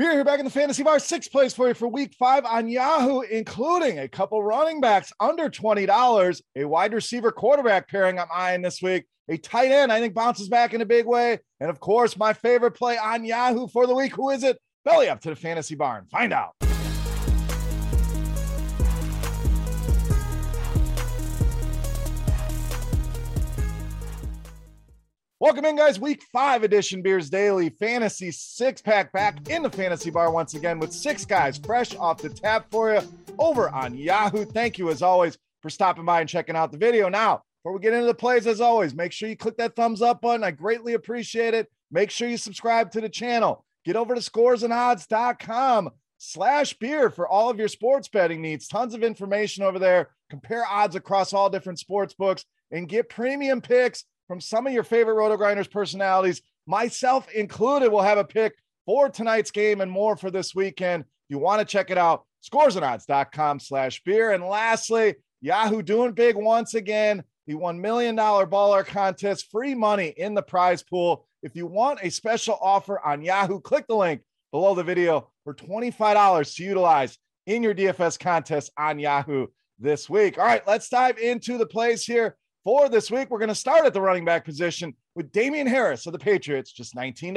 We're here back in the fantasy bar. Six plays for you for week five on Yahoo, including a couple running backs under $20, a wide receiver quarterback pairing I'm eyeing this week, a tight end I think bounces back in a big way. And of course, my favorite play on Yahoo for the week. Who is it? Belly up to the fantasy barn. Find out. Welcome in, guys. Week five edition Beers Daily Fantasy Six Pack back in the fantasy bar once again with six guys fresh off the tap for you over on Yahoo. Thank you, as always, for stopping by and checking out the video. Now, before we get into the plays, as always, make sure you click that thumbs up button. I greatly appreciate it. Make sure you subscribe to the channel. Get over to scoresandodds.com slash beer for all of your sports betting needs. Tons of information over there. Compare odds across all different sports books and get premium picks from some of your favorite Roto Grinders personalities, myself included, will have a pick for tonight's game and more for this weekend. If you want to check it out, scoresandodds.com slash beer. And lastly, Yahoo doing big once again. The $1 million baller contest, free money in the prize pool. If you want a special offer on Yahoo, click the link below the video for $25 to utilize in your DFS contest on Yahoo this week. All right, let's dive into the plays here for this week. We're going to start at the running back position with Damien Harris of the Patriots, just $19.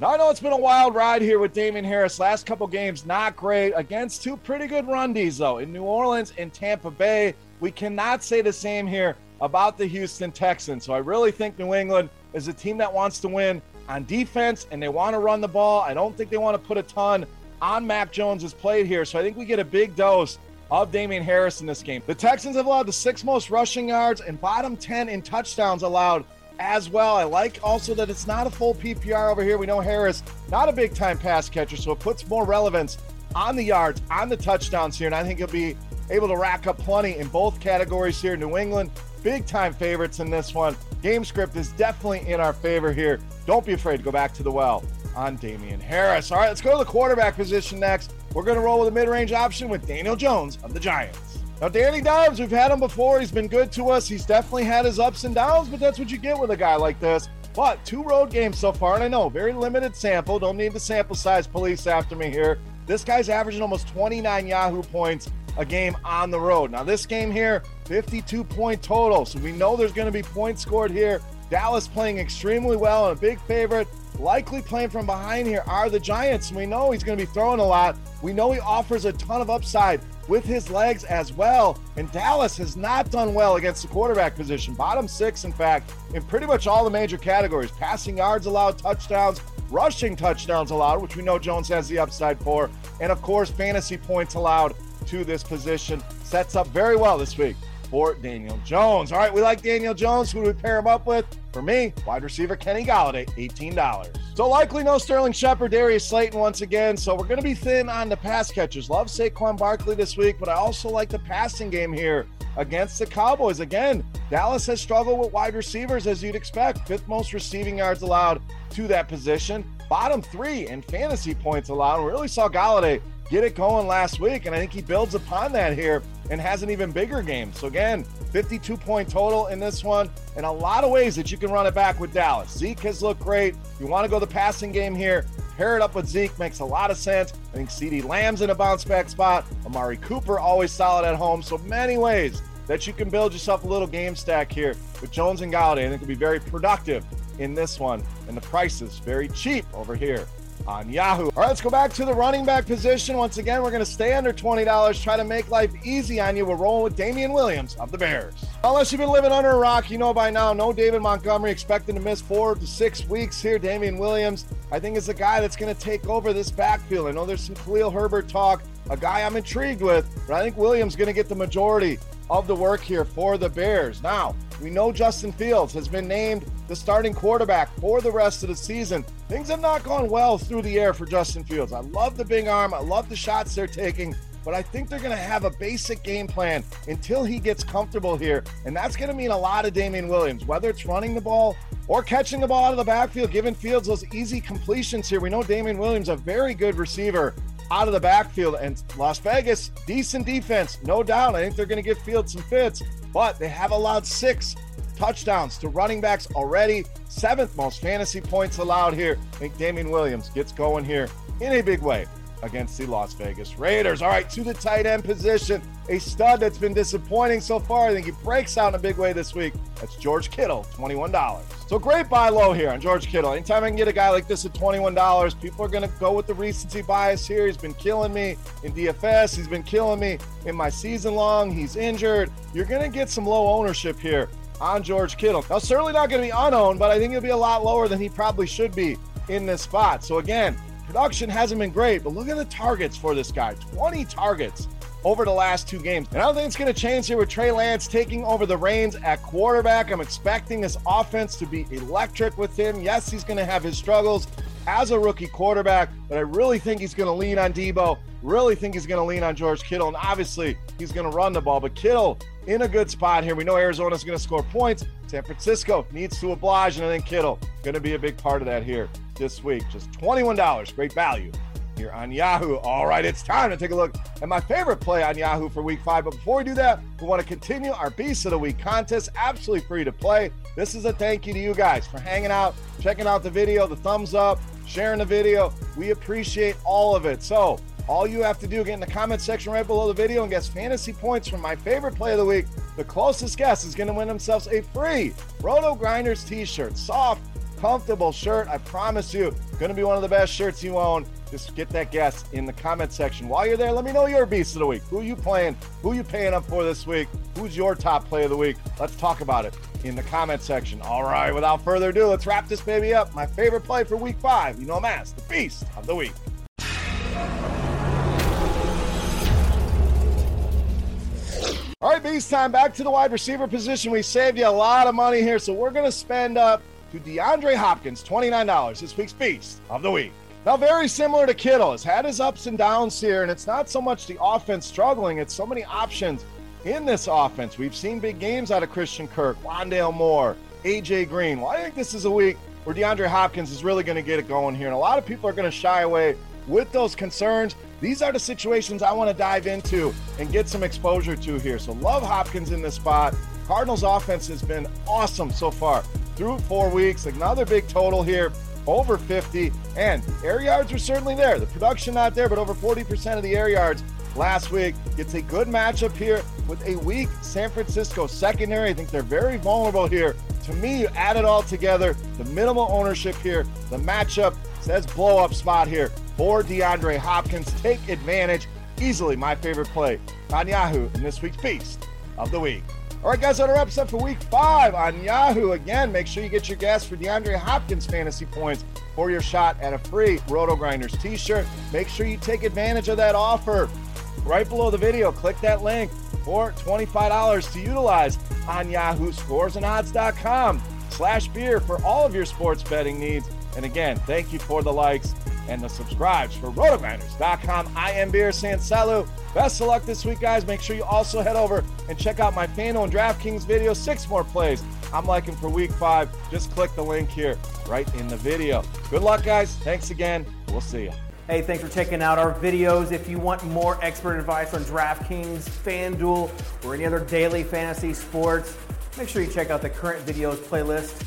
Now, I know it's been a wild ride here with Damien Harris. Last couple games, not great against two pretty good rundies, though, in New Orleans and Tampa Bay. We cannot say the same here about the Houston Texans. So I really think New England is a team that wants to win on defense and they want to run the ball. I don't think they want to put a ton on Mac Jones's plate here. So I think we get a big dose of Damien Harris in this game. The Texans have allowed the six most rushing yards and bottom 10 in touchdowns allowed as well. I like also that it's not a full PPR over here. We know Harris, not a big time pass catcher, so it puts more relevance on the yards, on the touchdowns here. And I think he'll be able to rack up plenty in both categories here. New England, big time favorites in this one. Game script is definitely in our favor here. Don't be afraid to go back to the well on Damien Harris. All right, let's go to the quarterback position next. We're going to roll with a mid range option with Daniel Jones of the Giants. Now, Danny Dobbs, we've had him before. He's been good to us. He's definitely had his ups and downs, but that's what you get with a guy like this. But two road games so far, and I know very limited sample. Don't need the sample size police after me here. This guy's averaging almost 29 Yahoo points a game on the road. Now, this game here, 52 point total. So we know there's going to be points scored here. Dallas playing extremely well and a big favorite likely playing from behind here are the Giants. We know he's going to be throwing a lot. We know he offers a ton of upside with his legs as well. And Dallas has not done well against the quarterback position. Bottom six, in fact, in pretty much all the major categories passing yards allowed, touchdowns, rushing touchdowns allowed, which we know Jones has the upside for. And of course, fantasy points allowed to this position. Sets up very well this week for Daniel Jones. All right, we like Daniel Jones. Who do we pair him up with? For me, wide receiver Kenny Golladay, $18. So likely no Sterling Shepard, Darius Slayton once again. So we're going to be thin on the pass catchers. Love Saquon Barkley this week, but I also like the passing game here against the Cowboys. Again, Dallas has struggled with wide receivers as you'd expect. Fifth most receiving yards allowed to that position. Bottom three in fantasy points allowed. We really saw Golladay get it going last week. And I think he builds upon that here and has an even bigger game. So, again, 52 point total in this one, and a lot of ways that you can run it back with Dallas. Zeke has looked great. You want to go the passing game here, pair it up with Zeke makes a lot of sense. I think CeeDee Lamb's in a bounce back spot. Amari Cooper always solid at home. So, many ways that you can build yourself a little game stack here with Jones and Golladay. I think it'll be very productive in this one. And the price is very cheap over here on Yahoo. All right, let's go back to the running back position. Once again, we're going to stay under $20, try to make life easy on you. We're rolling with Damien Williams of the Bears. Unless you've been living under a rock, you know by now, no David Montgomery expecting to miss four to six weeks here. Damien Williams, I think, is a guy that's going to take over this backfield. I know there's some Khalil Herbert talk, a guy I'm intrigued with, but I think Williams going to get the majority of the work here for the Bears. Now, we know Justin Fields has been named the starting quarterback for the rest of the season. Things have not gone well through the air for Justin Fields. I love the big arm, I love the shots they're taking, but I think they're going to have a basic game plan until he gets comfortable here. And that's going to mean a lot of Damien Williams, whether it's running the ball or catching the ball out of the backfield, giving Fields those easy completions here. We know Damien Williams, a very good receiver out of the backfield. And Las Vegas, decent defense, no doubt. I think they're going to give Fields some fits but they have allowed six touchdowns to running backs already. Seventh most fantasy points allowed here. I think Damien Williams gets going here in a big way against the Las Vegas Raiders. All right, to the tight end position, a stud that's been disappointing so far. I think he breaks out in a big way this week. That's George Kittle, $21. So great buy low here on George Kittle. Anytime I can get a guy like this at $21, people are going to go with the recency bias here. He's been killing me in DFS. He's been killing me in my season long. He's injured. You're going to get some low ownership here on George Kittle. Now, certainly not going to be unowned, but I think he'll be a lot lower than he probably should be in this spot. So again, Production hasn't been great, but look at the targets for this guy 20 targets over the last two games. And I don't think it's going to change here with Trey Lance taking over the reins at quarterback. I'm expecting this offense to be electric with him. Yes, he's going to have his struggles as a rookie quarterback, but I really think he's going to lean on Deebo. Really think he's going to lean on George Kittle. And obviously, he's going to run the ball. But Kittle in a good spot here. We know Arizona's going to score points. San Francisco needs to oblige. And I think Kittle going to be a big part of that here this week. Just $21. Great value here on Yahoo. All right, it's time to take a look at my favorite play on Yahoo for week five. But before we do that, we want to continue our Beast of the Week contest, absolutely free to play. This is a thank you to you guys for hanging out, checking out the video, the thumbs up, sharing the video. We appreciate all of it. So, all you have to do, get in the comment section right below the video and guess fantasy points from my favorite play of the week. The closest guess is going to win themselves a free Roto Grinders t shirt. Soft, comfortable shirt. I promise you, going to be one of the best shirts you own. Just get that guess in the comment section. While you're there, let me know your beast of the week. Who are you playing? Who you paying up for this week? Who's your top play of the week? Let's talk about it in the comment section. All right, without further ado, let's wrap this baby up. My favorite play for week five. You know I'm asked, the beast of the week. All right, beast time. Back to the wide receiver position. We saved you a lot of money here, so we're going to spend up to DeAndre Hopkins, $29, this week's Beast of the Week. Now, very similar to Kittle, has had his ups and downs here, and it's not so much the offense struggling, it's so many options in this offense. We've seen big games out of Christian Kirk, Rondale Moore, AJ Green. Well, I think this is a week where DeAndre Hopkins is really going to get it going here, and a lot of people are going to shy away with those concerns. These are the situations I want to dive into and get some exposure to here. So, love Hopkins in this spot. Cardinals offense has been awesome so far through four weeks. Another big total here, over 50. And air yards are certainly there. The production not there, but over 40% of the air yards last week. It's a good matchup here with a weak San Francisco secondary. I think they're very vulnerable here. To me, you add it all together, the minimal ownership here, the matchup says blow up spot here for DeAndre Hopkins. Take advantage. Easily my favorite play on Yahoo in this week's Beast of the Week. All right, guys, that are upset for week five on Yahoo. Again, make sure you get your gas for DeAndre Hopkins fantasy points for your shot at a free Roto Grinders t shirt. Make sure you take advantage of that offer. Right below the video, click that link for $25 to utilize on Yahoo scoresandodds.com slash beer for all of your sports betting needs. And again, thank you for the likes and the subscribes for rotogrinders.com. I am Beer Sanselu. Best of luck this week, guys. Make sure you also head over and check out my FanDuel and DraftKings video. Six more plays I'm liking for week five. Just click the link here right in the video. Good luck, guys. Thanks again. We'll see you. Hey, thanks for checking out our videos. If you want more expert advice on DraftKings, FanDuel, or any other daily fantasy sports, make sure you check out the current videos playlist